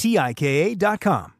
T-I-K-A.com.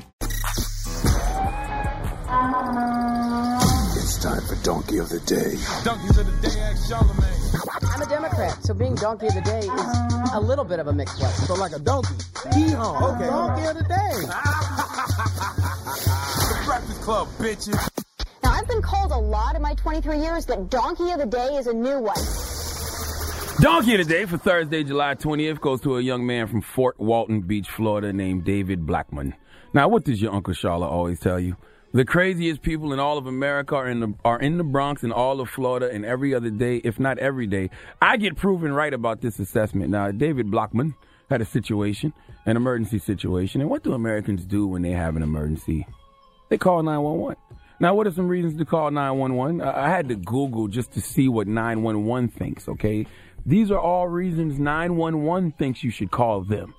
It's time for Donkey of the Day. Donkeys of the Day, ask Charlamagne. I'm a Democrat, so being Donkey of the Day is a little bit of a mixed blessing. So like a donkey. Hee-haw. Oh, okay. Donkey of the Day. the Breakfast Club, bitches. Now, I've been called a lot in my 23 years, but Donkey of the Day is a new one. Donkey of the Day for Thursday, July 20th goes to a young man from Fort Walton Beach, Florida named David Blackman. Now, what does your Uncle Charlotte always tell you? The craziest people in all of America are in the are in the Bronx and all of Florida, and every other day, if not every day, I get proven right about this assessment. Now, David Blackman had a situation, an emergency situation, and what do Americans do when they have an emergency? They call 911. Now, what are some reasons to call 911? I had to Google just to see what 911 thinks, okay? These are all reasons 911 thinks you should call them.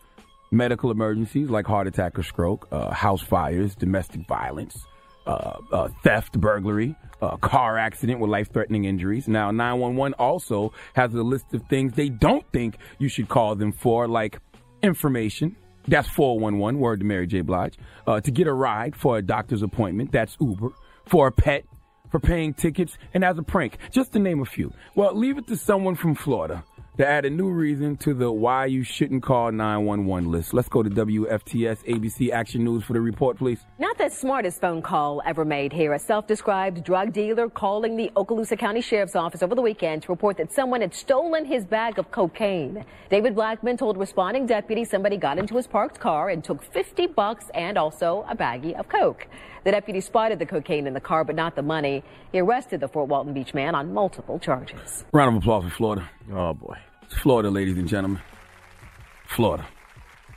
Medical emergencies like heart attack or stroke, uh, house fires, domestic violence, uh, uh, theft, burglary, uh, car accident with life threatening injuries. Now, 911 also has a list of things they don't think you should call them for, like information. That's 411, word to Mary J. Blige. Uh, to get a ride for a doctor's appointment, that's Uber. For a pet, for paying tickets, and as a prank, just to name a few. Well, leave it to someone from Florida to add a new reason to the why you shouldn't call 911 list. Let's go to WFTS ABC Action News for the report, please. Not the smartest phone call ever made here. A self-described drug dealer calling the Okaloosa County Sheriff's Office over the weekend to report that someone had stolen his bag of cocaine. David Blackman told responding deputies somebody got into his parked car and took 50 bucks and also a baggie of coke. The deputy spotted the cocaine in the car, but not the money. He arrested the Fort Walton Beach man on multiple charges. Round of applause for Florida. Oh, boy. It's Florida, ladies and gentlemen. Florida.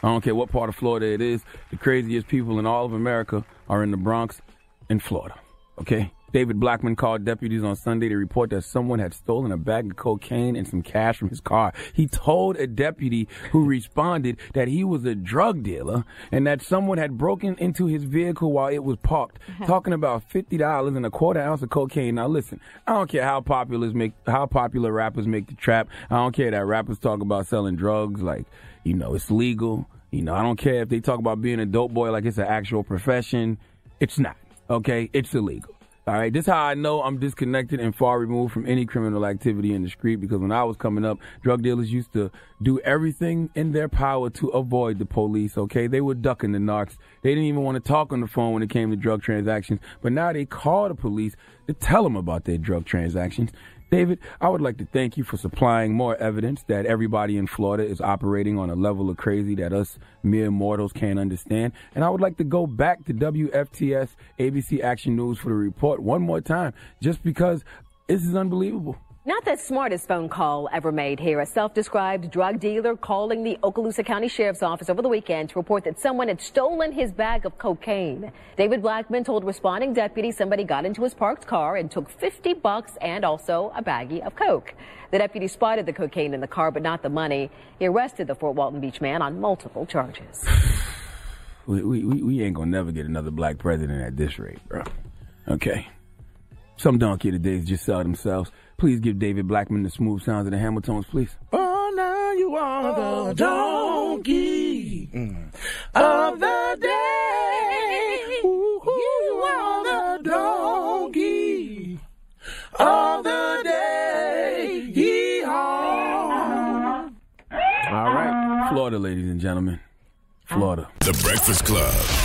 I don't care what part of Florida it is. The craziest people in all of America are in the Bronx in Florida. Okay? David Blackman called deputies on Sunday to report that someone had stolen a bag of cocaine and some cash from his car. He told a deputy who responded that he was a drug dealer and that someone had broken into his vehicle while it was parked, talking about fifty dollars and a quarter ounce of cocaine. Now listen, I don't care how popular make how popular rappers make the trap. I don't care that rappers talk about selling drugs like you know it's legal. You know I don't care if they talk about being a dope boy like it's an actual profession. It's not. Okay, it's illegal. All right, this is how I know I'm disconnected and far removed from any criminal activity in the street because when I was coming up, drug dealers used to do everything in their power to avoid the police, okay? They were ducking the narcs. They didn't even want to talk on the phone when it came to drug transactions, but now they call the police to tell them about their drug transactions. David, I would like to thank you for supplying more evidence that everybody in Florida is operating on a level of crazy that us mere mortals can't understand. And I would like to go back to WFTS ABC Action News for the report one more time, just because this is unbelievable. Not the smartest phone call ever made here. A self-described drug dealer calling the Okaloosa County Sheriff's Office over the weekend to report that someone had stolen his bag of cocaine. David Blackman told responding deputies somebody got into his parked car and took 50 bucks and also a baggie of coke. The deputy spotted the cocaine in the car, but not the money. He arrested the Fort Walton Beach man on multiple charges. We, we, we ain't gonna never get another black president at this rate, bro. Okay. Some donkey today just sell themselves. Please give David Blackman the smooth sounds of the Hamiltons, please. Oh, now you are the oh, donkey of the day. Ooh, you are the donkey of the day. Yee-haw. All right. Florida, ladies and gentlemen. Florida. The Breakfast Club.